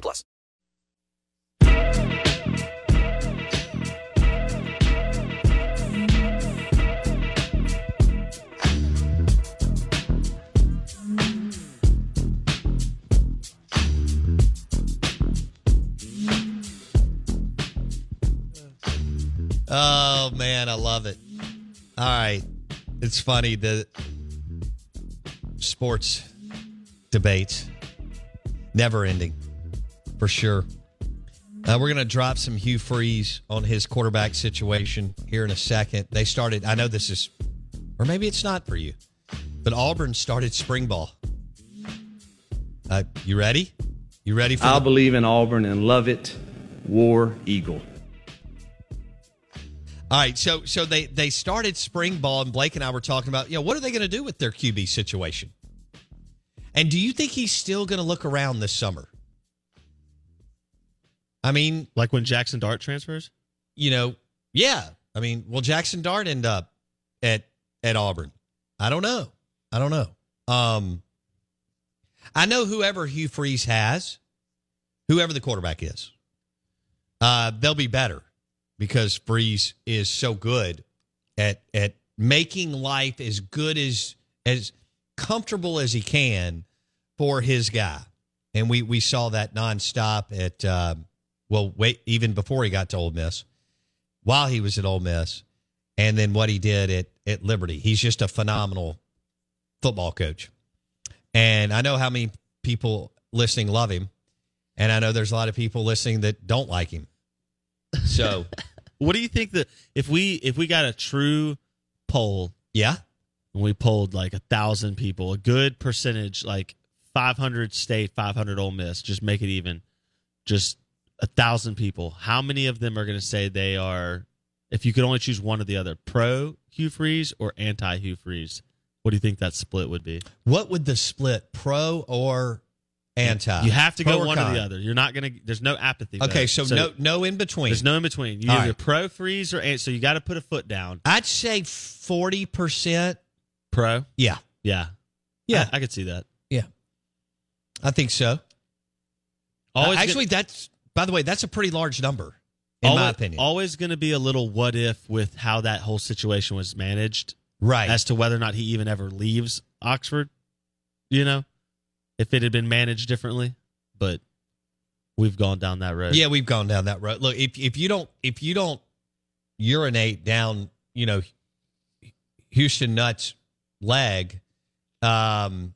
plus. Oh man, I love it. All right. It's funny the sports debates never ending for sure. Uh, we're going to drop some Hugh Freeze on his quarterback situation here in a second. They started, I know this is, or maybe it's not for you, but Auburn started spring ball. Uh, you ready? You ready for I'll the- believe in Auburn and love it. War Eagle. All right, so so they they started spring ball, and Blake and I were talking about, you know, what are they going to do with their QB situation? And do you think he's still going to look around this summer? I mean, like when Jackson Dart transfers. You know, yeah. I mean, will Jackson Dart end up at at Auburn? I don't know. I don't know. Um, I know whoever Hugh Freeze has, whoever the quarterback is, uh, they'll be better because Freeze is so good at at making life as good as as comfortable as he can for his guy, and we we saw that nonstop at uh, well, wait, even before he got to Ole Miss, while he was at Ole Miss, and then what he did at at Liberty. He's just a phenomenal football coach, and I know how many people listening love him, and I know there's a lot of people listening that don't like him. So, what do you think that if we if we got a true poll, yeah, and we polled like a thousand people, a good percentage, like 500 state, 500 Ole Miss, just make it even, just a thousand people. How many of them are going to say they are, if you could only choose one or the other, pro Hugh Freeze or anti Hugh Freeze? What do you think that split would be? what would the split pro or anti? You have to Pro go or one con? or the other. You're not going to. There's no apathy. Okay, vote. so, no no in between. There's no in between. You either right. pro freeze or an- so you got to put a foot down. I'd say forty percent pro. Yeah, Yeah, Yeah. I, I could see that. yeah, I think so. Always Uh, actually, that's by the way, that's a pretty large number in always, my opinion. always going to be a little what if with how that whole situation was managed, right. as to whether or not he even ever leaves Oxford. You know, if it had been managed differently, but we've gone down that road. Yeah, we've gone down that road. Look, if if you don't if you don't urinate down, you know, Houston Nutt's leg, um,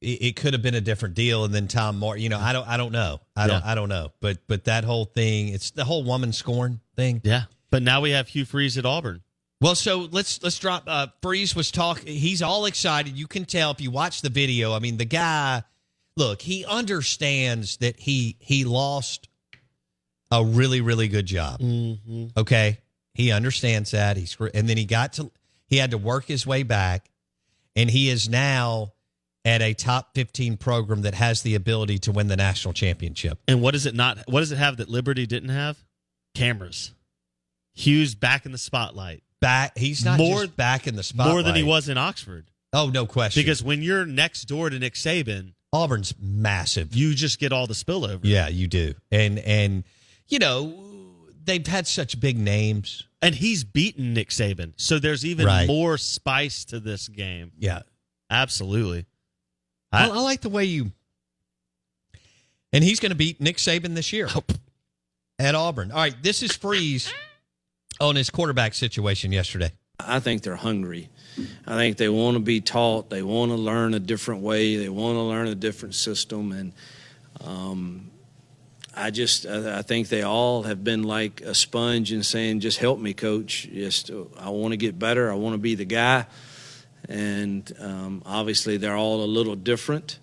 it, it could have been a different deal. And then Tom Moore, you know, I don't I don't know, I don't Yeah. I don't know, but but that whole thing, it's the whole woman scorn thing. yeah. But now we have Hugh Freeze at Auburn. Well, so let's let's drop. Uh, Freeze was talking. He's all excited. You can tell if you watch the video. I mean, the guy. Look, he understands that he he lost a really really good job. Mm-hmm. Okay, he understands that. He's and then he got to he had to work his way back, and he is now at a top fifteen program that has the ability to win the national championship. And what does it not? What does it have that Liberty didn't have? Cameras. Hugh's back in the spotlight Back, he's not More- just back in the spotlight more than he was in Oxford. Oh, no question. Because when you're next door to Nick Saban, Auburn's massive. You just get all the spillover. Yeah, you do. And and you know, they've had such big names. And he's beaten Nick Saban. So there's even Right. more spice to this game. Yeah. Absolutely. I, I- I like the way you And he's going to beat Nick Saban this year at Auburn. All right, this is Freeze on his quarterback situation yesterday. I think they're hungry. I think they want to be taught. They want to learn a different way. They want to learn a different system. And um, I just, I I think they all have been like a sponge and saying, "Just help me, coach. Just, uh, I want to get better. I want to be the guy." And um, obviously, they're all a little different.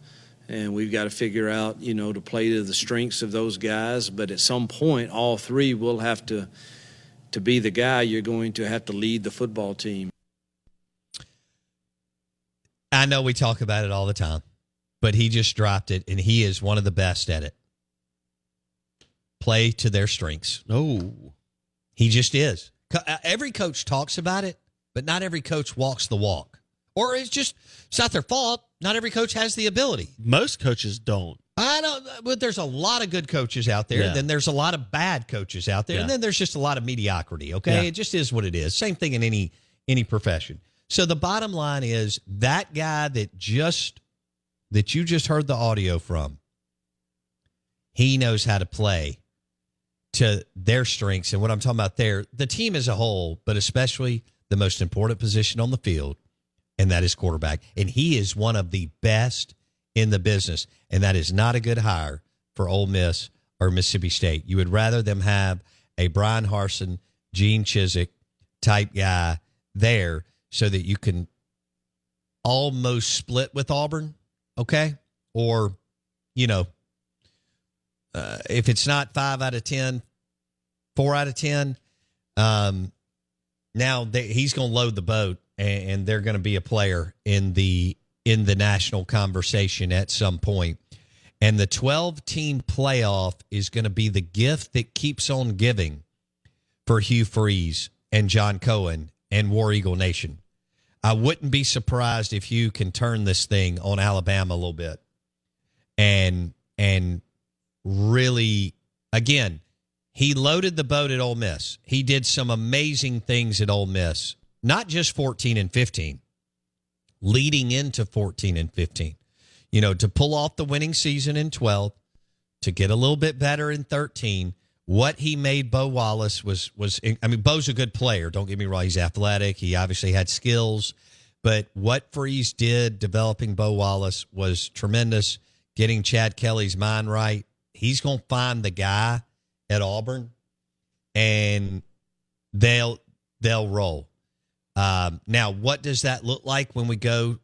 And we've got to figure out, you know, to play to the strengths of those guys. But at some point, all three will have to to be the guy, you're going to have to lead the football team. I know we talk about it all the time, but he just dropped it, and he is one of the best at it. Play to their strengths. Oh. He just is. Uh, Every coach talks about it, but not every coach walks the walk. Or it's just, it's not their fault. Not every coach has the ability. Most coaches don't. I don't, but there's a lot of good coaches out there. Yeah. Then there's a lot of bad coaches out there, and then there's just a lot of mediocrity. Okay, Yeah. it just is what it is. Same thing in any any profession. So the bottom line is that guy that just that you just heard the audio from, he knows how to play to their strengths. And what I'm talking about there, the team as a whole, but especially the most important position on the field, and that is quarterback. And he is one of the best in the business. And that is not a good hire for Ole Miss or Mississippi State. You would rather them have a Bryan Harsin, Gene Chizik type guy there so that you can almost split with Auburn, okay? Or, you know, uh, if it's not five out of ten, four out of 10, um, now they, he's going to load the boat and, and they're going to be a player in the in the national conversation at some point. And the 12 team playoff is going to be the gift that keeps on giving for Hugh Freeze and John Cohen and War Eagle Nation. I wouldn't be surprised if Hugh can turn this thing on Alabama a little bit and and really again he loaded the boat at Ole Miss. He did some amazing things at Ole Miss, not just 14 and 15, leading into 14 and 15. You know, to pull off the winning season in 12, to get a little bit better in 13. What he made Bo Wallace was was I mean Bo's a good player, don't get me wrong, he's athletic, he obviously had skills, but what Freeze did developing Bo Wallace was tremendous, getting Chad Kelly's mind right. He's going to find the guy at Auburn, and they'll they'll roll. Um, now, what does that look like when we go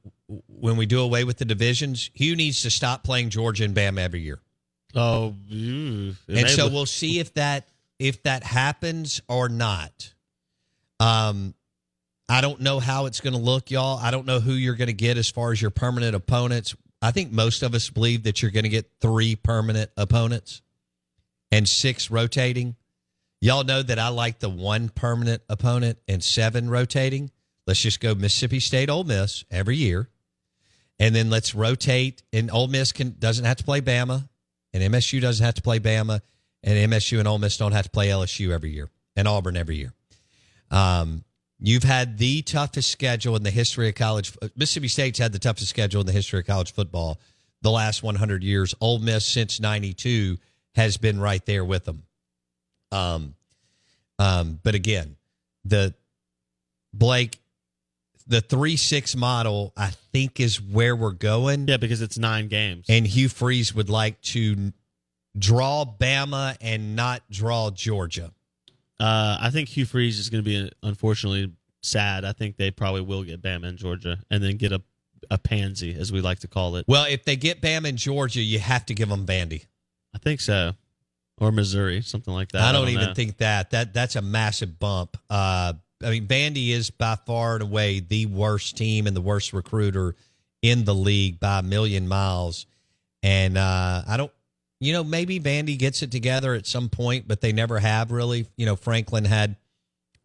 when we do away with the divisions? Hugh needs to stop playing Georgia and Bam every year, Oh, ew. and so we'll see if that if that happens or not. Um, I don't know how it's going to look, y'all. I don't know who you're going to get as far as your permanent opponents. I think most of us believe that you're going to get three permanent opponents and six rotating. Y'all know that I like the one permanent opponent and seven rotating. Let's just go Mississippi State, Ole Miss every year, and then let's rotate. And Ole Miss can doesn't have to play Bama, and MSU doesn't have to play Bama, and MSU and Ole Miss don't have to play LSU every year, and Auburn every year. Um, you've had the toughest schedule in the history of college. Mississippi State's had the toughest schedule in the history of college football the last 100 years. Ole Miss since '92 has been right there with them. Um, um, but again, the Blake, the three six model, I think is where we're going. yeah, because it's nine games. And Hugh Freeze would like to draw Bama and not draw Georgia. Uh, I think Hugh Freeze is going to be unfortunately sad. I think they probably will get Bama in Georgia and then get a a pansy, as we like to call it. Well, if they get Bama and Georgia, you have to give them Vandy. I think so, or Missouri, something like that. I don't, even know. think that that that's a massive bump. Uh, I mean, Vandy is by far and away the worst team and the worst recruiter in the league by a million miles. And uh, I don't, you know, maybe Vandy gets it together at some point, but they never have really. You know, Franklin had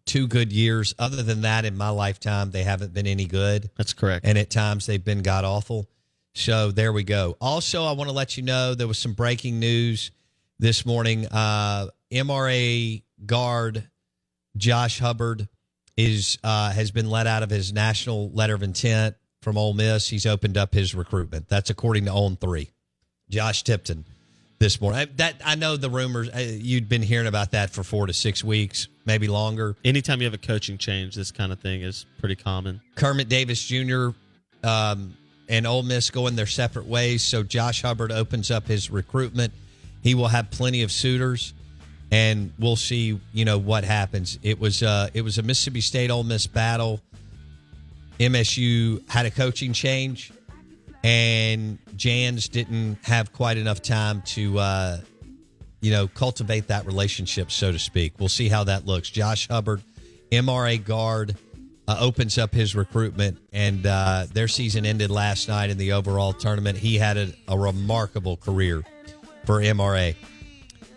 two good years. Other than that, in my lifetime, they haven't been any good. that's correct. and at times they've been god awful. So there we go. Also, I want to let you know there was some breaking news this morning. Uh, MRA guard Josh Hubbard is uh, has been let out of his national letter of intent from Ole Miss. He's opened up his recruitment. That's according to On Three. Josh Tipton this morning. I, that I know the rumors. Uh, you'd been hearing about that for four to six weeks, maybe longer. Anytime you have a coaching change, this kind of thing is pretty common. Kermit Davis Jr. Um, and Ole Miss going their separate ways. So Josh Hubbard opens up his recruitment. He will have plenty of suitors, and we'll see. You know what happens. It was uh, it was a Mississippi State Ole Miss battle. MSU had a coaching change, and Jans didn't have quite enough time to, uh, you know, cultivate that relationship, so to speak. We'll see how that looks. Josh Hubbard, MRA guard uh, opens up his recruitment, and uh, their season ended last night in the overall tournament. He had a, a remarkable career for MRA.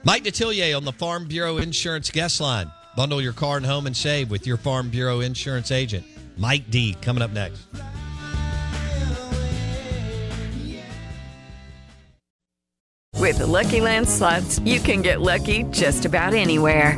Mike Detillier on the Farm Bureau Insurance guest line. Bundle your car and home and save with your Farm Bureau Insurance agent. Mike D coming up next. With the Lucky Land slots, you can get lucky just about anywhere.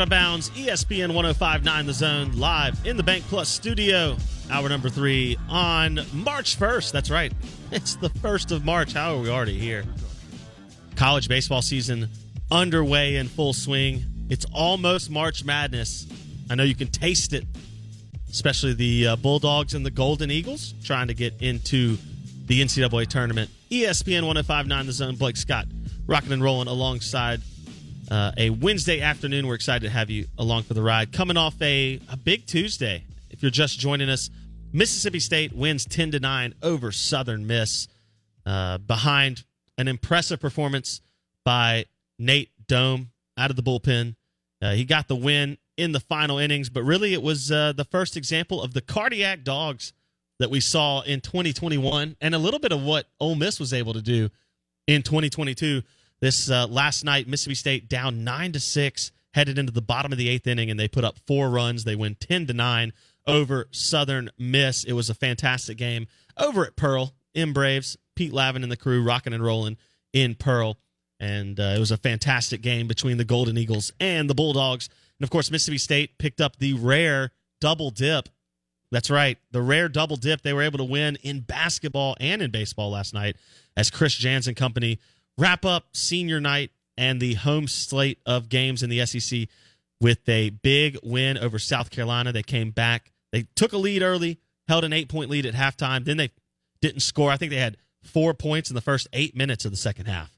Out of bounds, ESPN 1059 The Zone, live in the Bank Plus studio. Hour number three on March 1st. That's right. It's the 1st of March. How are we already here? College baseball season underway in full swing. It's almost March Madness. I know you can taste it, especially the uh, Bulldogs and the Golden Eagles trying to get into the NCAA tournament. ESPN 1059 The Zone, Blake Scott rocking and rolling alongside uh, a Wednesday afternoon. We're excited to have you along for the ride. Coming off a, a big Tuesday. If you're just joining us, Mississippi State wins 10 to 9 over Southern Miss uh, behind an impressive performance by Nate Dohm out of the bullpen. Uh, he got the win in the final innings, but really it was uh, the first example of the cardiac dogs that we saw in 2021 and a little bit of what Ole Miss was able to do in 2022. This uh, last night, Mississippi State down nine to six, headed into the bottom of the eighth inning, and they put up four runs. They win 10 to nine over Southern Miss. It was a fantastic game over at Pearl. M Braves, Pete Lavin and the crew rocking and rolling in Pearl. And uh, it was a fantastic game between the Golden Eagles and the Bulldogs. And of course, Mississippi State picked up the rare double dip. That's right, the rare double dip they were able to win in basketball and in baseball last night as Chris Jans and company wrap up senior night and the home slate of games in the SEC with a big win over South Carolina. They came back. They took a lead early, held an eight point lead at halftime. Then they didn't score. I think they had four points in the first eight minutes of the second half.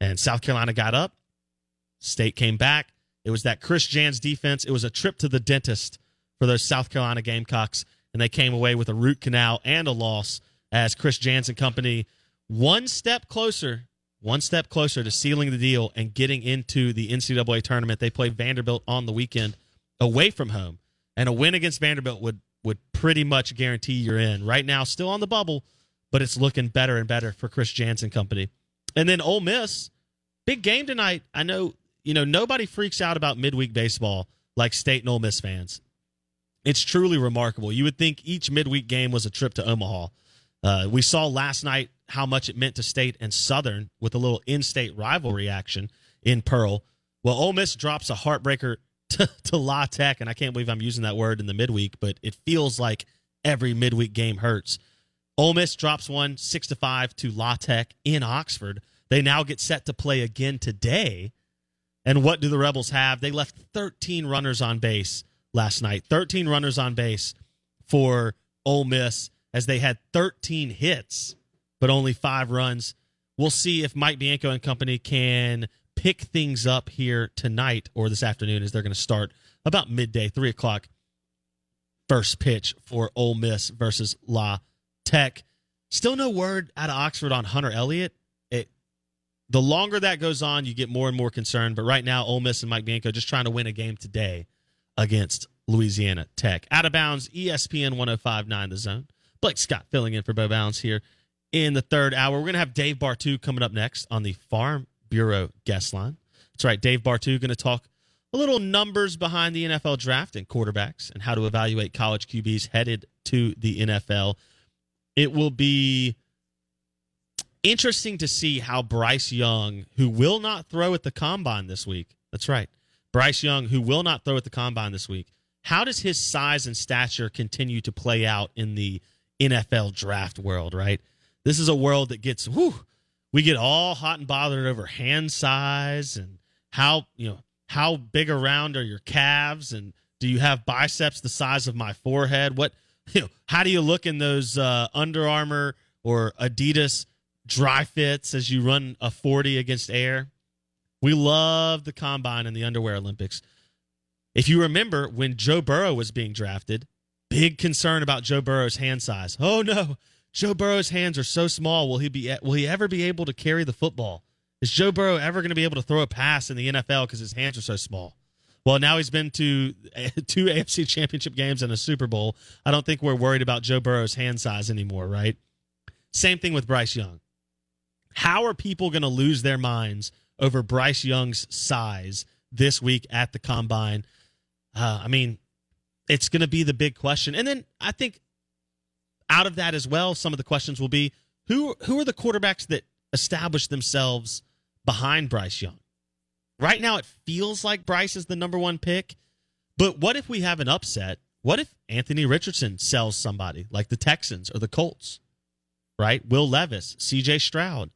And South Carolina got up. State came back. It was that Chris Jans defense. It was a trip to the dentist for those South Carolina Gamecocks. And they came away with a root canal and a loss as Chris Jans and company one step closer one step closer to sealing the deal and getting into the NCAA tournament. They play Vanderbilt on the weekend away from home, and a win against Vanderbilt would would pretty much guarantee you're in. Right now, still on the bubble, but it's looking better and better for Chris Jansen company. And then Ole Miss, big game tonight. I know you know nobody freaks out about midweek baseball like State and Ole Miss fans. It's truly remarkable. You would think each midweek game was a trip to Omaha. Uh, we saw last night how much it meant to State and Southern with a little in-state rivalry action. in Pearl. Well, Ole Miss drops a heartbreaker to, to La Tech, and I can't believe I'm using that word in the midweek, but it feels like every midweek game hurts. Ole Miss drops one six to five to La Tech in Oxford. They now get set to play again today. And what do the Rebels have? They left 13 runners on base last night. 13 runners on base for Ole Miss as they had 13 hits, but only five runs. We'll see if Mike Bianco and company can pick things up here tonight or this afternoon as they're going to start about midday, three o'clock. First pitch for Ole Miss versus La Tech. Still no word out of Oxford on Hunter Elliott. It, the longer that goes on, you get more and more concerned. But right now, Ole Miss and Mike Bianco just trying to win a game today against Louisiana Tech. Out of bounds, ESPN 1059 The Zone. Blake Scott filling in for Bo Bounds here in the third hour. We're going to have Dave Bartoo coming up next on the Farm Bureau guest line. That's right, Dave Bartoo going to talk a little numbers behind the NFL draft and quarterbacks and how to evaluate college QBs headed to the NFL. It will be interesting to see how Bryce Young, who will not throw at the combine this week, that's right, Bryce Young, who will not throw at the combine this week, how does his size and stature continue to play out in the NFL draft world, right? This is a world that gets, we get all hot and bothered over hand size and how, you know, how big around are your calves and do you have biceps the size of my forehead? What, you know, how do you look in those uh, Under Armour or Adidas dry fits as you run a 40 against air? We love the combine and the underwear Olympics. If you remember when Joe Burrow was being drafted, big concern about Joe Burrow's hand size. Oh no, Joe Burrow's hands are so small. Will he be will he ever be able to carry the football? Is Joe Burrow ever going to be able to throw a pass in the NFL because his hands are so small? Well, now he's been to two AFC championship games and a Super Bowl. I don't think we're worried about Joe Burrow's hand size anymore, right? Same thing with Bryce Young. How are people going to lose their minds over Bryce Young's size this week at the combine? Uh, I mean, it's going to be the big question. And then I think out of that as well, some of the questions will be who who are the quarterbacks that establish themselves behind Bryce Young? Right now, it feels like Bryce is the number one pick. But what if we have an upset? What if Anthony Richardson sells somebody like the Texans or the Colts? Right? Will Levis, CJ Stroud.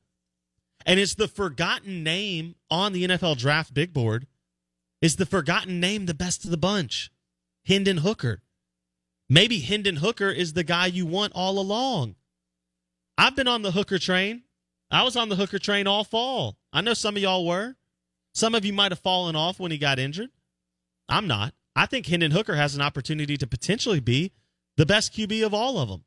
And it's the forgotten name on the NFL draft big board is the forgotten name the best of the bunch? Hendon Hooker. Maybe Hendon Hooker is the guy you want all along. I've been on the Hooker train. I was on the Hooker train all fall. I know some of y'all were. Some of you might have fallen off when he got injured. I'm not. I think Hendon Hooker has an opportunity to potentially be the best QB of all of them.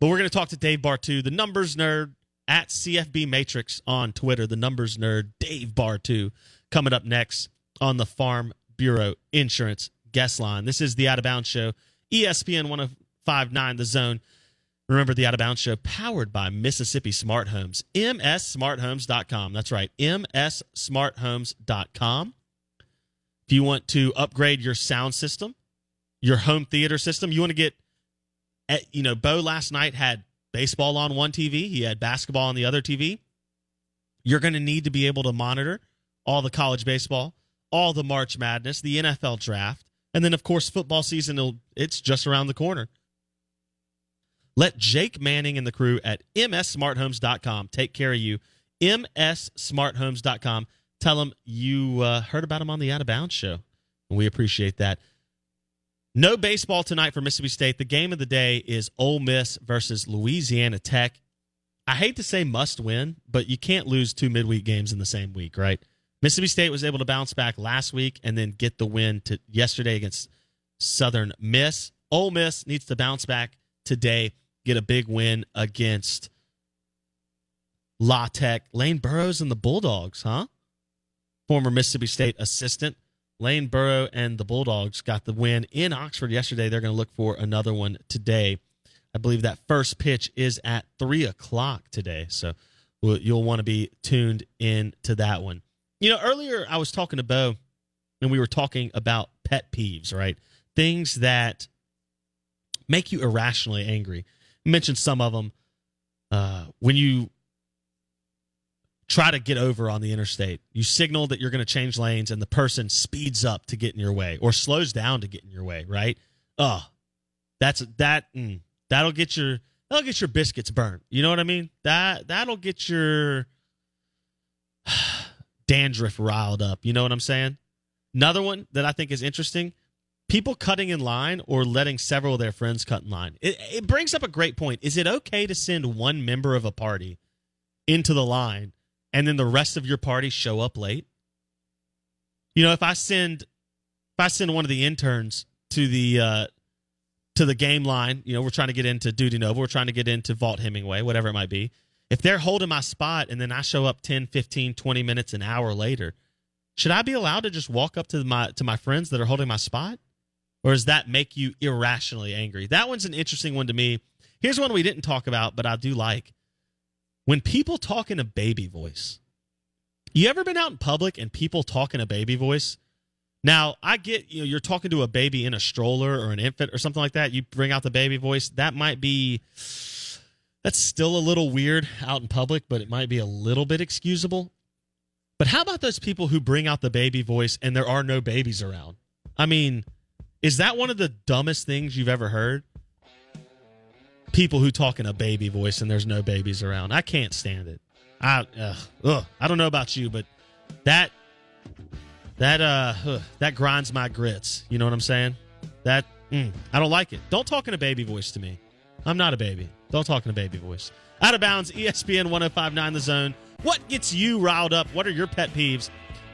But we're going to talk to Dave Bartoo, the numbers nerd at CFB Matrix on Twitter, the numbers nerd, Dave Bartoo, coming up next on the Farm Bureau Insurance guest line. This is the Out of Bounds Show, ESPN 1059 The Zone. Remember the Out of Bounds Show, powered by Mississippi Smart Homes, mssmarthomes.com. That's right, mssmarthomes.com. If you want to upgrade your sound system, your home theater system, you want to get, eh, you know, Bo last night had baseball on one TV, he had basketball on the other TV. You're going to need to be able to monitor all the college baseball, all the March Madness, the NFL draft, and then, of course, football season, it's just around the corner. Let Jake Manning and the crew at mssmarthomes.com take care of you. mssmarthomes.com. Tell them you uh, heard about them on the Out of Bounds show. And we appreciate that. No baseball tonight for Mississippi State. The game of the day is Ole Miss versus Louisiana Tech. I hate to say must win, but you can't lose two midweek games in the same week, right? Mississippi State was able to bounce back last week and then get the win to yesterday against Southern Miss. Ole Miss needs to bounce back today, get a big win against La Tech. Lane Burroughs and the Bulldogs, huh? Former Mississippi State assistant. Lane Burrow and the Bulldogs got the win in Oxford yesterday. They're going to look for another one today. I believe that first pitch is at 3 o'clock today. So you'll want to be tuned in to that one. You know, earlier I was talking to Bo and we were talking about pet peeves, right? Things that make you irrationally angry. I mentioned some of them. Uh, when you try to get over on the interstate. You signal that you're going to change lanes and the person speeds up to get in your way or slows down to get in your way, right? Oh, that's that mm, that'll get your that'll get your biscuits burnt. You know what I mean? That that'll get your dandruff riled up. You know what I'm saying? Another one that I think is interesting people cutting in line or letting several of their friends cut in line. It, it brings up a great point. Is it okay to send one member of a party into the line and then the rest of your party show up late? You know, if I send if I send one of the interns to the uh to the game line, you know, we're trying to get into Duty Nova, we're trying to get into Vault Hemingway, whatever it might be. If they're holding my spot and then I show up 10, 15, 20 minutes an hour later, should I be allowed to just walk up to my to my friends that are holding my spot? Or does that make you irrationally angry? That one's an interesting one to me. Here's one we didn't talk about, but I do like. When people talk in a baby voice, you ever been out in public and people talk in a baby voice? Now, I get you know you're talking to a baby in a stroller or an infant or something like that. You bring out the baby voice. That might be that's still a little weird out in public, but it might be a little bit excusable. But how about those people who bring out the baby voice and there are no babies around? I mean, is that one of the dumbest things you've ever heard? People who talk in a baby voice and there's no babies around. I can't stand it. I ugh, ugh, I don't know about you, but that that uh ugh, that grinds my grits. You know what I'm saying? That mm, I don't like it. Don't talk in a baby voice to me. I'm not a baby. Don't talk in a baby voice. Out of bounds, ESPN 1059 The Zone. What gets you riled up? What are your pet peeves?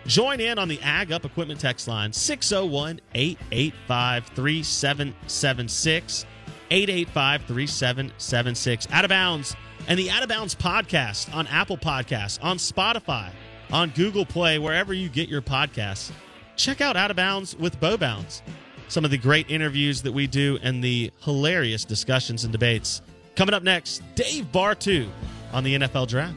Join in on the Ag Up Equipment text line 601 885 3776. 885 3776. Out of bounds. And the Out of Bounds podcast on Apple Podcasts, on Spotify, on Google Play, wherever you get your podcasts. Check out Out of Bounds with Bo Bounds. Some of the great interviews that we do and the hilarious discussions and debates. Coming up next, Dave Bartoo on the NFL Draft.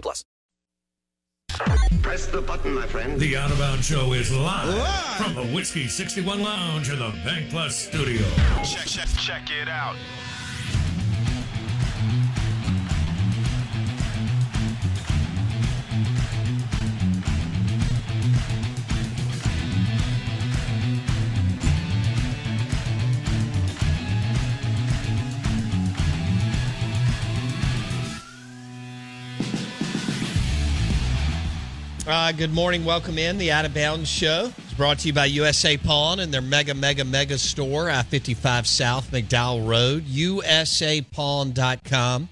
plus. Press the button, my friend. The Out of Bounds Show is live, live, from the Whiskey 61 Lounge in the Bank Plus studio. Check, check, check it out. Uh, good morning. Welcome in. The Out of Bounds Show is brought to you by USA Pawn and their mega, mega, mega store, I 55 South McDowell Road, usapawn.com.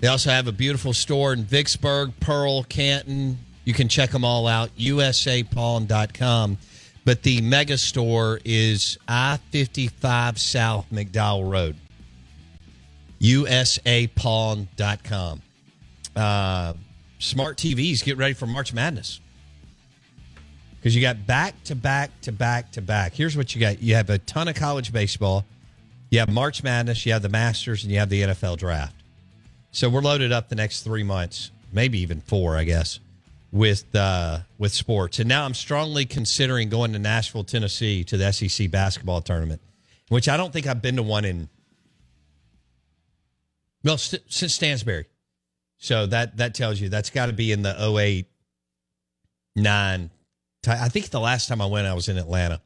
They also have a beautiful store in Vicksburg, Pearl, Canton. You can check them all out, usapawn.com. But the mega store is I 55 South McDowell Road, usapawn.com. Uh, smart TVs get ready for March Madness. because you got back to back to back to back. Here's what you got: you have a ton of college baseball, you have March Madness, you have the Masters, and you have the NFL Draft. So we're loaded up the next three months, maybe even four, I guess, with uh, with sports. And now I'm strongly considering going to Nashville, Tennessee, to the SEC basketball tournament, which I don't think I've been to one in well since Stansbury. So that that tells you that's got to be in the 08, 9. ti- I think the last time I went, I was in Atlanta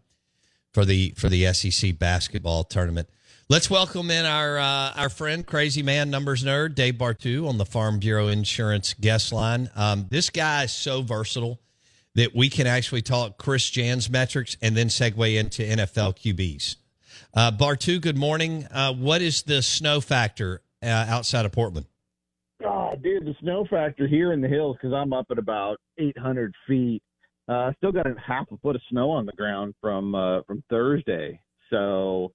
for the for the SEC basketball tournament. Let's welcome in our uh, our friend, crazy man, numbers nerd, Dave Bartoo on the Farm Bureau Insurance guest line. Um, this guy is so versatile that we can actually talk Chris Jan's metrics and then segue into NFL QBs. Uh, Bartoo, good morning. Uh, what is the snow factor uh, outside of Portland? Oh, dude, the snow factor here in the hills because I'm up at about 800 feet. Uh, still got a half a foot of snow on the ground from uh, from Thursday. So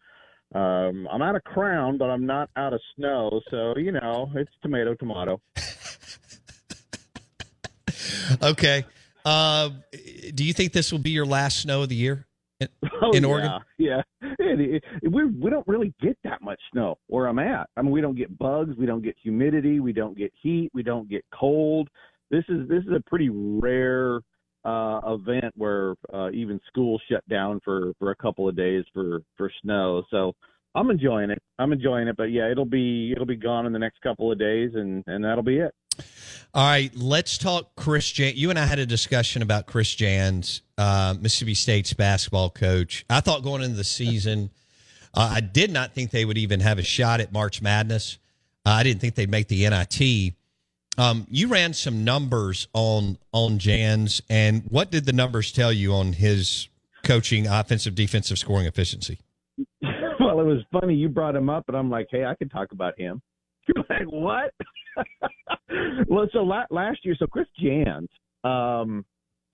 um, I'm out of crown, but I'm not out of snow. So you know, it's tomato tomato. Okay. Uh, do you think this will be your last snow of the year in, Oh, in yeah, Oregon? Yeah, It- it- we we don't really get that much snow where I'm at. I mean, we don't get bugs, we don't get humidity, we don't get heat, we don't get cold. This is this is a pretty rare uh, event where uh, even schools shut down for for a couple of days for for snow. So I'm enjoying it. I'm enjoying it, but yeah, it'll be it'll be gone in the next couple of days, and and that'll be it. All right, let's talk Chris Jan. You and I had a discussion about Chris Jans, uh, Mississippi State's basketball coach. I thought going into the season, uh, I did not think they would even have a shot at March Madness. Uh, I didn't think they'd make the NIT. Um, you ran some numbers on on Jans, and what did the numbers tell you on his coaching, offensive, defensive scoring efficiency? well, it was funny you brought him up, and I'm like, hey, I can talk about him. You're like, what? well, so la- last year, so Chris Jans, um,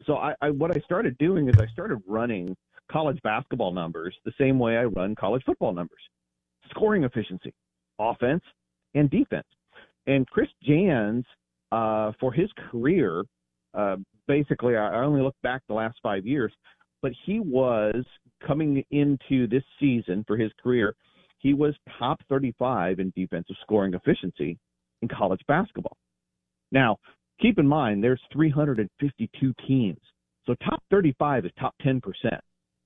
so I, I what I started doing is I started running college basketball numbers the same way I run college football numbers, scoring efficiency, offense and defense. And Chris Jans, uh, for his career, uh, basically, I I only look back the last five years, but he was coming into this season for his career, he was top 35 in defensive scoring efficiency in college basketball. Now, keep in mind, there's 352 teams. So top 35 is top 10%.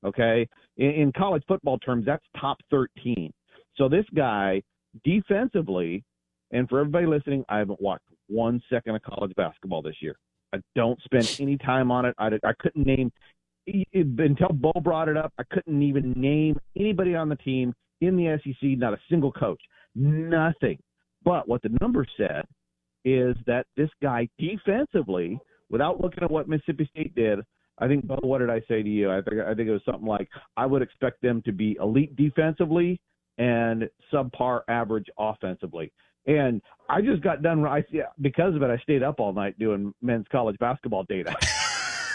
Okay. In, in college football terms, that's top 13. So this guy defensively, and for everybody listening, I haven't watched one second of college basketball this year. I don't spend any time on it. I, I couldn't name until Bo brought it up. I couldn't even name anybody on the team in the SEC, not a single coach, nothing. But what the numbers said is that this guy defensively, without looking at what Mississippi State did, I think, Bo, what did I say to you? I think I think it was something like I would expect them to be elite defensively and subpar average offensively. And I just got done. I see because of it, I stayed up all night doing men's college basketball data.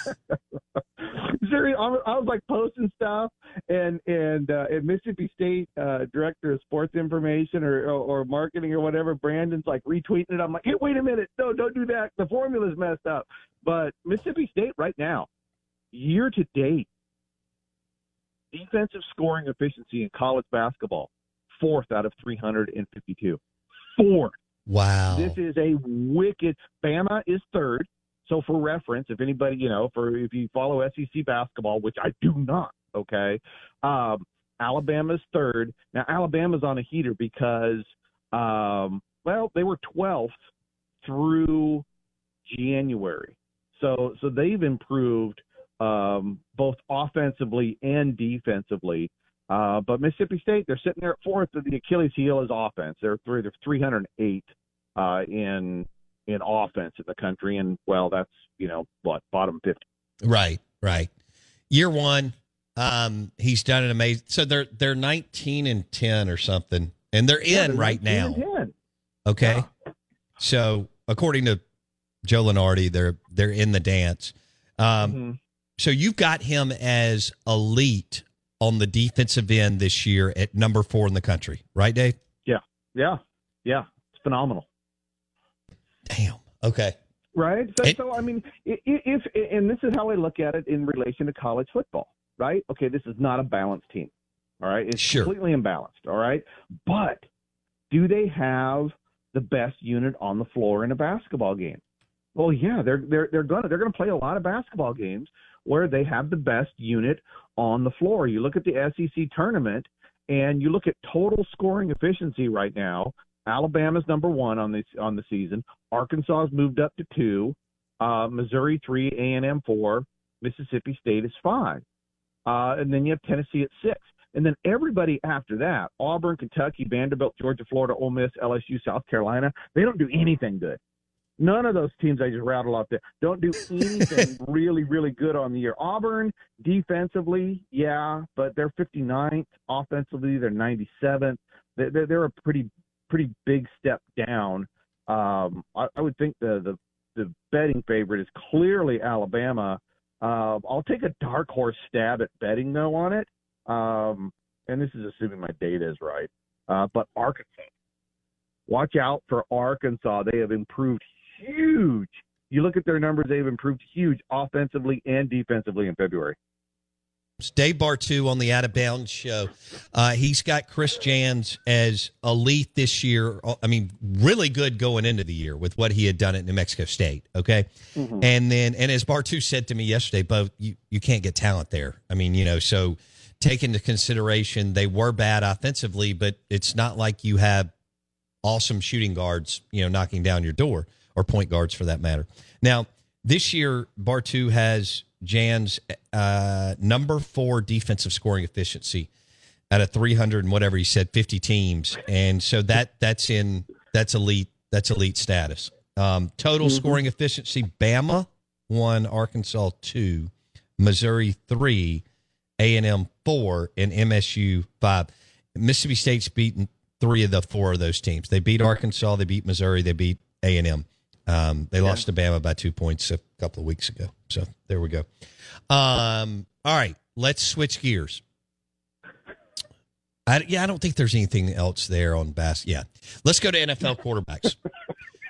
Seriously, I was, like posting stuff, and and uh, and Mississippi State uh, director of sports information or, or or marketing or whatever, Brandon's like retweeting it. I'm like, hey, wait a minute, no, don't do that. The formula's messed up. But Mississippi State right now, year to date, defensive scoring efficiency in college basketball, fourth out of 352. Fourth. Wow. This is a wicked. Bama is third. So for reference, if anybody, you know, for if you follow SEC basketball, which I do not, okay, um, Alabama's third. Now Alabama's on a heater because, um, well, they were 12th through January. So so they've improved um, both offensively and defensively. Uh, but Mississippi State, they're sitting there at fourth. The Achilles heel is offense. They're three, they're 308 uh, in in offense in the country, and well, that's you know what bottom 50. Right, right. Year one, um, he's done an amazing. So they're they're nineteen and ten or something, and they're Yeah, in they're right now. and 10. Okay, so according to Joe Lunardi, they're they're in the dance. Um, Mhm. So you've got him as elite on the defensive end this year at number four in the country, right, Dave? Yeah, yeah, yeah. It's phenomenal. Okay. right? So, so I mean, if and this is how I look at it in relation to college football, right? Okay, this is not a balanced team, all right? It's Sure. completely imbalanced, all right? But do they have the best unit on the floor in a basketball game? Well, yeah, they're they're they're gonna they're gonna play a lot of basketball games where they have the best unit on the floor. You look at the SEC tournament and you look at total scoring efficiency right now. Alabama's number one on this on the season. Arkansas's moved up to two. Uh, Missouri three, A and M four. Mississippi State is five. Uh, and then you have Tennessee at six. And then everybody after that, Auburn, Kentucky, Vanderbilt, Georgia, Florida, Ole Miss, LSU, South Carolina, they don't do anything good. None of those teams I just rattled off there don't do anything really, really good on the year. Auburn defensively, yeah, but they're 59th. Offensively, they're 97th. They're, they're, they're a pretty, pretty big step down. Um, I, I would think the, the the betting favorite is clearly Alabama. Uh, I'll take a dark horse stab at betting though on it. Um, and this is assuming my data is right. Uh, but Arkansas, watch out for Arkansas. They have improved huge. You look at their numbers; they've improved huge offensively and defensively in February. Dave Bartoo on the Out of Bounds show. Uh, he's got Chris Jans as elite this year. I mean, really good going into the year with what he had done at New Mexico State. Okay, Mhm. and then and as Bartoo said to me yesterday, both you you can't get talent there. I mean, you know, so take into consideration they were bad offensively, but it's not like you have awesome shooting guards, you know, knocking down your door or point guards for that matter. Now, this year, Bartoo has Jans uh, number four defensive scoring efficiency out of 300 and whatever he said, 50 teams. And so that that's in that's elite. That's elite status. Um, total Mhm. scoring efficiency, Bama one, Arkansas two, Missouri three, A and M four, and MSU five. Mississippi State's beaten three of the four of those teams. They beat Arkansas, they beat Missouri, they beat A and M. Um, they lost to Bama by two points a couple of weeks ago. So there we go. Um, all right, let's switch gears. I, yeah, I don't think there's anything else there on bass. Yeah, let's go to NFL quarterbacks.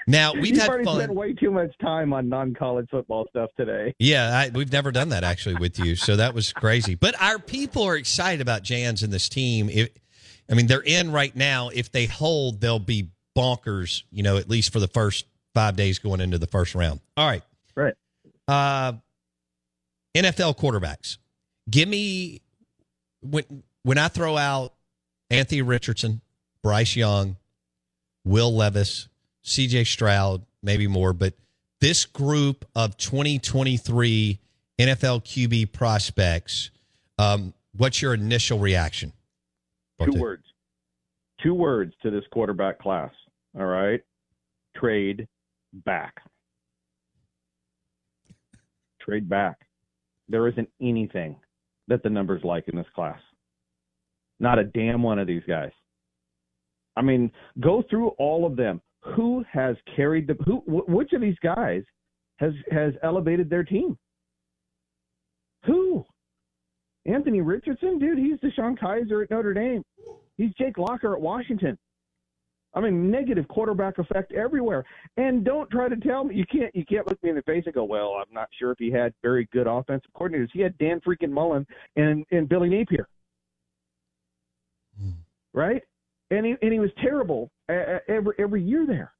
Now we've You've had already fun. spent way too much time on non-college football stuff today. Yeah, I, we've never done that actually with you, so that was crazy. But our people are excited about Jans and this team. If, I mean, they're in right now. If they hold, they'll be bonkers. You know, at least for the first five days going into the first round. All right, right. Uh, NFL quarterbacks. Give me when when I throw out Anthony Richardson, Bryce Young, Will Levis, C.J. Stroud, maybe more, but this group of 2023 NFL QB prospects. Um, what's your initial reaction? Two words. Two words to this quarterback class. All right. Trade back. Trade back. There isn't anything that the numbers like in this class. Not a damn one of these guys. I mean, go through all of them. Who has carried the who? wh- Which of these guys has has elevated their team? Who? Anthony Richardson, dude, he's DeShone Kizer at Notre Dame. He's Jake Locker at Washington. I mean, negative quarterback effect everywhere. And don't try to tell me you can't you can't look me in the face and go, well, I'm not sure if he had very good offensive coordinators. He had Dan freaking Mullen and and Billy Napier, right? And he and he was terrible every every year there.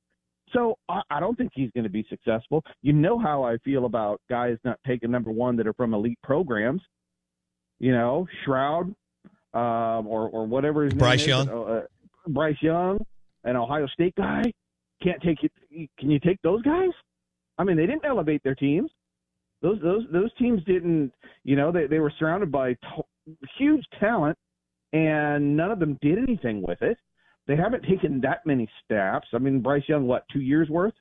So I, I don't think he's going to be successful. You know how I feel about guys not taking number one that are from elite programs. You know, Shroud um, or or whatever his Bryce name is, Young? uh, uh, Bryce Young, an Ohio State guy. Can't take it. Can you take those guys? I mean, they didn't elevate their teams. Those those those teams didn't. You know, they they were surrounded by t- huge talent, and none of them did anything with it. They haven't taken that many steps. I mean, Bryce Young, what two years worth?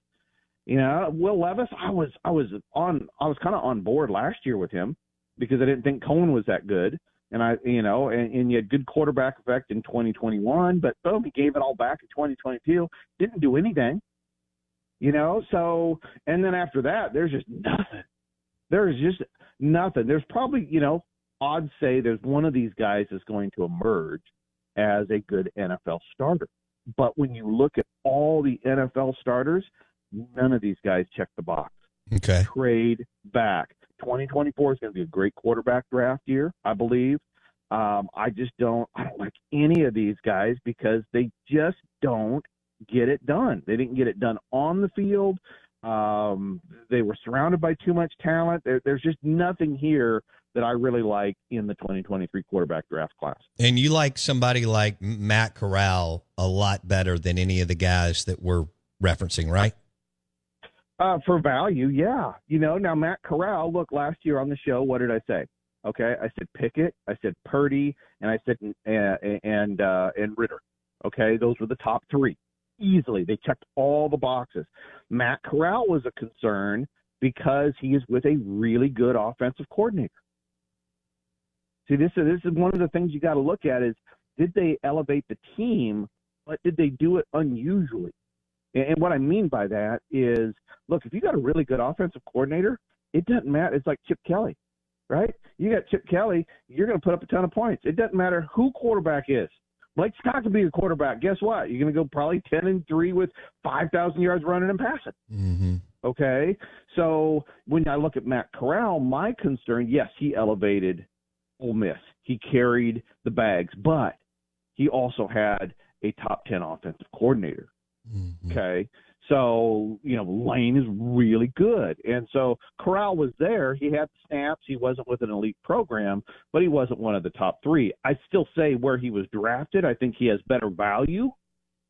You know, Will Levis, I was I was on I was kind of on board last year with him because I didn't think Coen was that good, and I you know, and, and you had good quarterback effect in 2021, but boom, he gave it all back in 2022. Didn't do anything, you know. So and then after that, there's just nothing. There's just nothing. There's probably you know, odds say there's one of these guys is going to emerge as a good NFL starter. But when you look at all the NFL starters, none of these guys check the box. Okay. Trade back. 2024 is going to be a great quarterback draft year, I believe. Um, I just don't. I don't like any of these guys because they just don't get it done. They didn't get it done on the field. Um, they were surrounded by too much talent. There, there's just nothing here that I really like in the 2023 quarterback draft class. And you like somebody like Matt Corral a lot better than any of the guys that we're referencing, right? Uh, for value, yeah. You know, now Matt Corral, look, last year on the show, what did I say? Okay, I said Pickett, I said Purdy, and I said uh, and uh, and Ridder. Okay, those were the top three easily. They checked all the boxes. Matt Corral was a concern because he is with a really good offensive coordinator. See, this is this is one of the things you got to look at is did they elevate the team, but did they do it unusually? And what I mean by that is, look, if you got a really good offensive coordinator, it doesn't matter. It's like Chip Kelly, right? You got Chip Kelly, you're going to put up a ton of points. It doesn't matter who quarterback is. Blake Scott could be your quarterback. Guess what? You're going to go probably ten and three with five thousand yards running and passing. Mm-hmm. Okay, so when I look at Matt Corral, my concern, yes, he elevated Ole Miss. He carried the bags, but he also had a top ten offensive coordinator. Mm-hmm. Okay. So, you know, Lane is really good. And so Corral was there. He had the snaps. He wasn't with an elite program, but he wasn't one of the top three. I still say where he was drafted, I think he has better value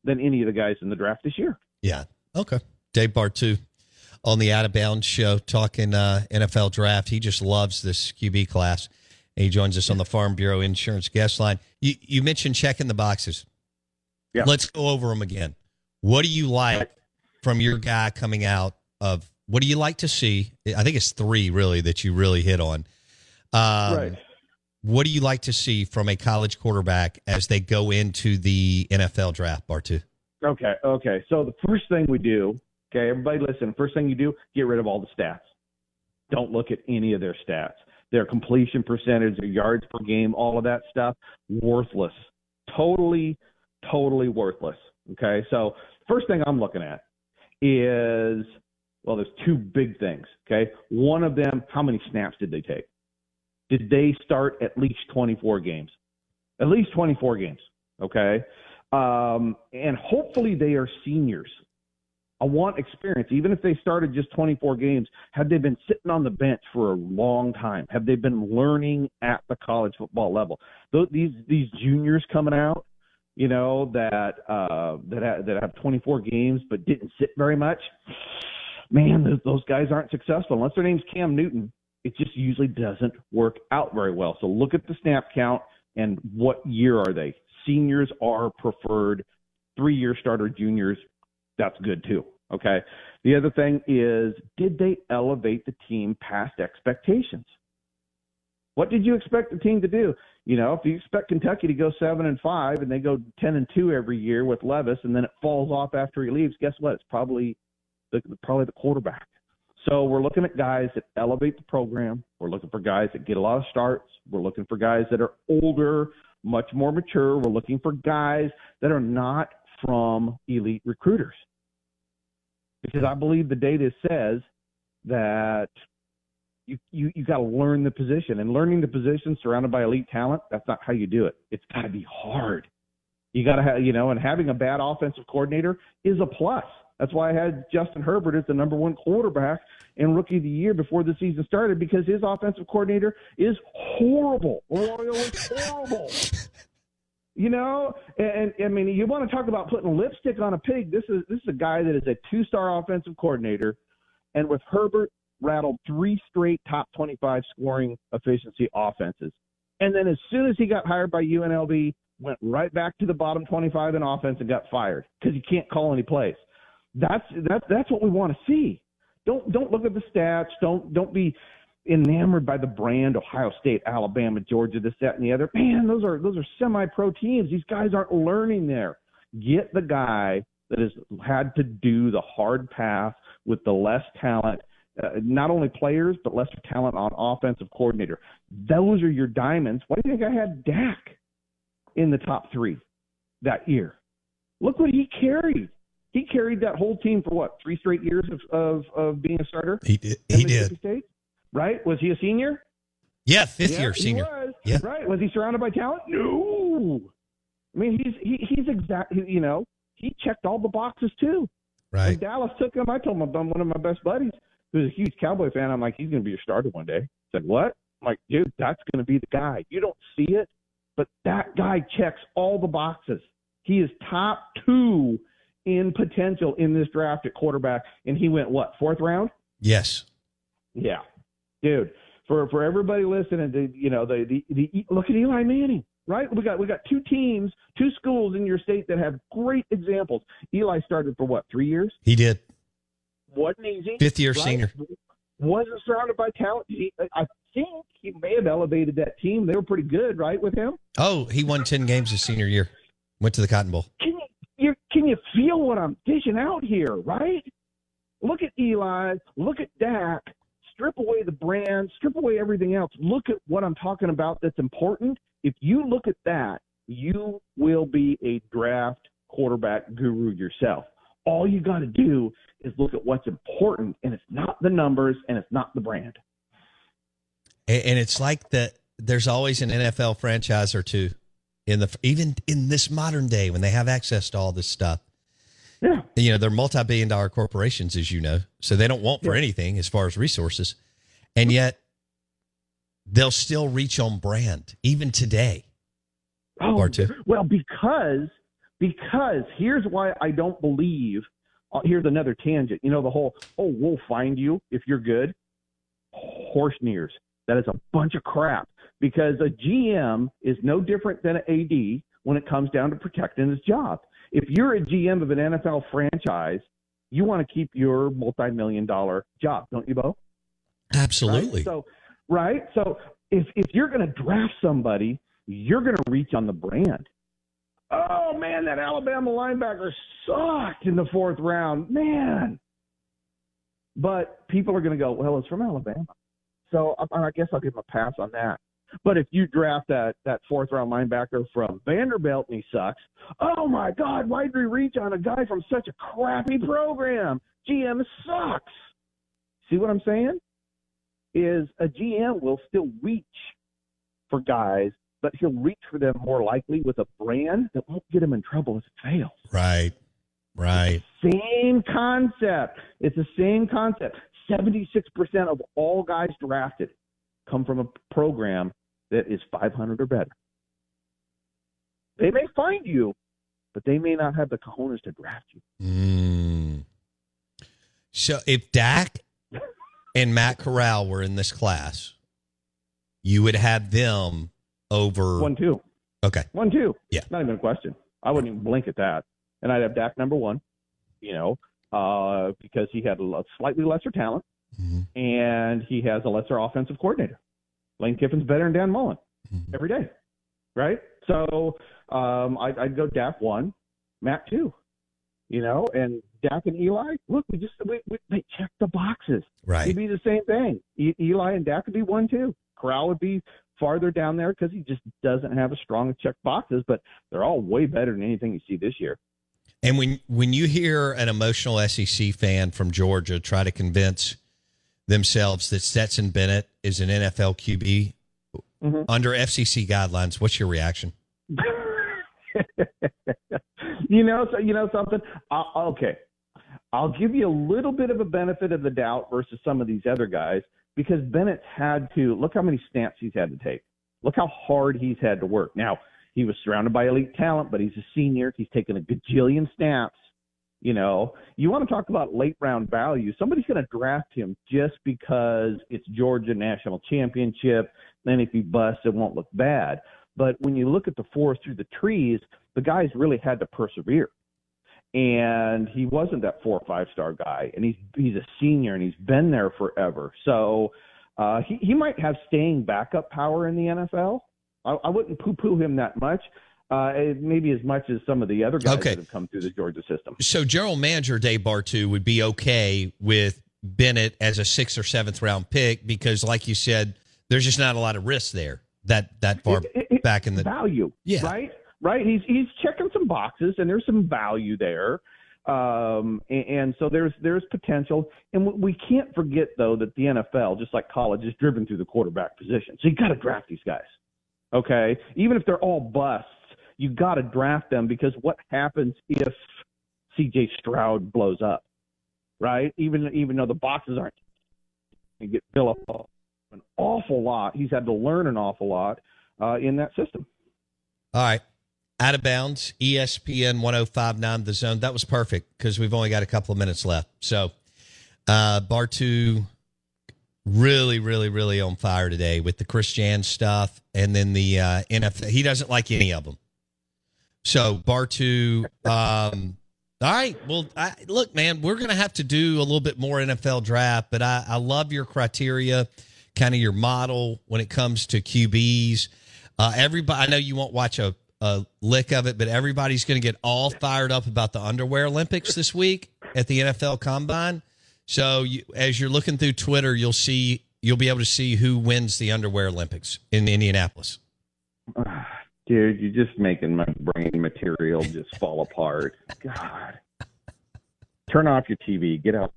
than any of the guys in the draft this year. Yeah. Okay. Dave Bartoo on the Out of Bounds show talking uh, NFL draft. He just loves this QB class. And He joins us on the Farm Bureau Insurance guest line. You, you mentioned checking the boxes. Yeah. Let's go over them again. What do you like from your guy coming out of what do you like to see? I think it's three really that you really hit on. Um, right. What do you like to see from a college quarterback as they go into the NFL draft, Bartoo? Okay. Okay. So the first thing we do, okay, everybody listen, first thing you do, get rid of all the stats. Don't look at any of their stats. Their completion percentage, their yards per game, all of that stuff, worthless. Totally, totally worthless. Okay. So first thing I'm looking at is well, there's two big things. Okay. One of them, how many snaps did they take? Did they start at least 24 games? At least 24 games. Okay. Um, and hopefully they are seniors. I want experience, even if they started just 24 games. Have they been sitting on the bench for a long time? Have they been learning at the college football level? These these juniors coming out, you know that uh, that have, that have 24 games but didn't sit very much. Man, those, those guys aren't successful unless their name's Cam Newton. It just usually doesn't work out very well. So look at the snap count and what year are they? Seniors are preferred. Three-year starter juniors, that's good too. Okay. The other thing is, did they elevate the team past expectations? What did you expect the team to do? You know, if you expect Kentucky to go seven and five and they go ten and two every year with Levis, and then it falls off after he leaves, guess what? It's probably the probably the quarterback. So we're looking at guys that elevate the program. We're looking for guys that get a lot of starts. We're looking for guys that are older, much more mature. We're looking for guys that are not from elite recruiters. Because I believe the data says that you you, you got to learn the position and learning the position surrounded by elite talent that's not how you do it. It's got to be hard. You got to have you know and having a bad offensive coordinator is a plus. That's why i had justin herbert as the number one quarterback and rookie of the year before the season started because his offensive coordinator is horrible Arroyo is horrible. You know and, and i mean you want to talk about putting lipstick on a pig? This is this is a guy that is a two star offensive coordinator and with herbert rattled three straight top 25 scoring efficiency offenses. And then as soon as he got hired by UNLV, went right back to the bottom 25 in offense and got fired because he can't call any plays. That's that's that's what we want to see. Don't don't look at the stats. Don't don't be enamored by the brand Ohio State, Alabama, Georgia, this, that, and the other. Man, those are those are semi-pro teams. These guys aren't learning there. Get the guy that has had to do the hard path with the less talent uh, not only players but lesser talent on offensive coordinator. Those are your diamonds. Why do you think I had Dak in the top three that year? Look what he carried. He carried that whole team for what three straight years of of, of being a starter. He did. He did. State, right? Was he a senior? Yeah, fifth Yeah, year he senior. was. Yeah. Right. Was he surrounded by talent? No. I mean, he's he, he's exactly you know he checked all the boxes too. When Right. Dallas took him. I told him I'm one of my best buddies who's a huge Cowboy fan. I'm like, he's going to be your starter one day. Said what? I'm like, dude, that's going to be the guy. You don't see it, but that guy checks all the boxes. He is top two in potential in this draft at quarterback, and he went what fourth round? Yes. Yeah, dude. For for everybody listening, to, you know the, the the look at Eli Manning, right? We got we got two teams, two schools in your state that have great examples. Eli started for what three years? He did. Wasn't easy. Fifth year right? senior. Wasn't surrounded by talent. He, I think he may have elevated that team. They were pretty good, right, with him. Oh, he won ten games his senior year. Went to the Cotton Bowl. Can you, you can you feel what I'm dishing out here, right? Look at Eli. Look at Dak. Strip away the brand. Strip away everything else. Look at what I'm talking about. That's important. If you look at that, you will be a draft quarterback guru yourself. All you got to do is look at what's important, and it's not the numbers, and it's not the brand. And, it's like that. There's always an NFL franchise or two in the even in this modern day when they have access to all this stuff. Yeah. You know, they're multi-billion dollar corporations, as you know, so they don't want for anything as far as resources, and yet they'll still reach on brand even today. Oh, well, because because here's why I don't believe. Uh, here's another tangent. You know the whole oh we'll find you if you're good. Horse nears. That is a bunch of crap because a GM is no different than an AD when it comes down to protecting his job. If you're a GM of an NFL franchise, you want to keep your multi-million dollar job, don't you, Bo? Absolutely. Right? So, right. So if if you're going to draft somebody, you're going to reach on the brand. Oh man, that Alabama linebacker sucked in the fourth round, man. But people are going to go, well, it's from Alabama, so I, I guess I'll give him a pass on that. But if you draft that that fourth round linebacker from Vanderbilt and he sucks, oh my God, why'd we reach on a guy from such a crappy program? GM sucks. See what I'm saying? Is a GM will still reach for guys, but he'll reach for them more likely with a brand that won't get him in trouble if it fails. Right. Right. Same concept. It's the same concept. 76% of all guys drafted come from a program that is 500 or better. They may find you, but they may not have the cojones to draft you. Mm. So if Dak and Matt Corral were in this class, you would have them over One, two. Okay. One, two. Yeah. Not even a question. I wouldn't even blink at that. And I'd have Dak number one, you know, uh, because he had a slightly lesser talent and he has a lesser offensive coordinator. Lane Kiffin's better than Dan Mullen every day, right? So um, I, I'd go Dak one, Matt two, you know, and Dak and Eli. Look, we just we, we they check the boxes. Right. It'd be the same thing. E- Eli and Dak would be one two. Corral would be farther down there because he just doesn't have a strong check boxes, but they're all way better than anything you see this year. And when when you hear an emotional SEC fan from Georgia try to convince themselves that Stetson Bennett is an NFL QB Mm-hmm. under FCC guidelines, what's your reaction? you know, so you know something. i okay, I'll give you a little bit of a benefit of the doubt versus some of these other guys because Bennett's had to look how many snaps he's had to take. Look how hard he's had to work. Now he was surrounded by elite talent, but he's a senior. He's taken a gajillion snaps. You know, you want to talk about late round value. Somebody's going to draft him just because it's Georgia national championship. Then if he busts, it won't look bad. But when you look at the forest through the trees, the guy's really had to persevere. And he wasn't that four or five star guy. And he's he's a senior and he's been there forever. So uh, he he might have staying backup power in the NFL. I, I wouldn't poo poo him that much. Uh, maybe as much as some of the other guys Okay. that have come through the Georgia system. So general manager Dave Bartoo would be okay with Bennett as a sixth or seventh round pick because, like you said, there's just not a lot of risk there that that far It- it- back in the value, Yeah. right? Right. He's he's checking some boxes, and there's some value there. Um, and, and so there's there's potential, and we- can't forget though that the NFL, just like college, is driven through the quarterback position. So you got to draft these guys, okay? Even if they're all busts, you got to draft them because what happens if C.J. Stroud blows up, right? Even even though the boxes aren't, you get Philip an awful lot. He's had to learn an awful lot uh, in that system. All right. Out of bounds, ESPN 1059 The Zone. That was perfect because we've only got a couple of minutes left. So, uh, Bartoo really, really, really on fire today with the Chris Jan stuff and then the uh, NFL. He doesn't like any of them. So, Bartoo, um, all right. Well, I, look, man, we're going to have to do a little bit more NFL draft, but I, I love your criteria, kind of your model when it comes to QBs. Uh, everybody, I know you won't watch a, a lick of it, but everybody's going to get all fired up about the underwear Olympics this week at the NFL Combine. So you, as you're looking through Twitter, you'll see you'll be able to see who wins the underwear Olympics in Indianapolis. Dude, you're just making my brain material just fall apart. God. Turn off your TV. Get out.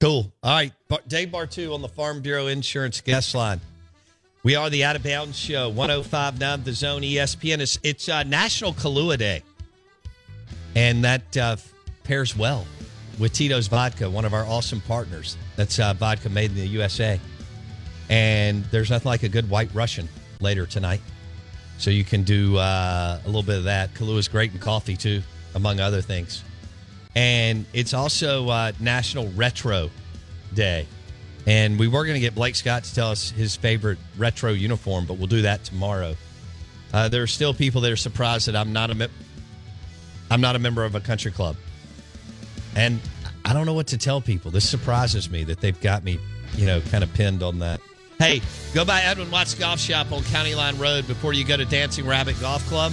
Cool. All right. Bar- Dave Bartoo on the Farm Bureau Insurance guest line. We are the Out of Bounds Show, 1059 The Zone ESPN. It's, it's uh, National Kahlua Day. And that uh, pairs well with Tito's Vodka, one of our awesome partners. That's uh, vodka made in the USA. And there's nothing like a good white Russian later tonight. So you can do uh, a little bit of that. Kahlua is great in coffee, too, among other things. And it's also uh, National Retro Day. And we were going to get Blake Scott to tell us his favorite retro uniform, but we'll do that tomorrow. Uh, there are still people that are surprised that I'm not a I'm not a member of a country club, and I don't know what to tell people. This surprises me that they've got me, you know, kind of pinned on that. Hey, go by Edwin Watts Golf Shop on County Line Road before you go to Dancing Rabbit Golf Club.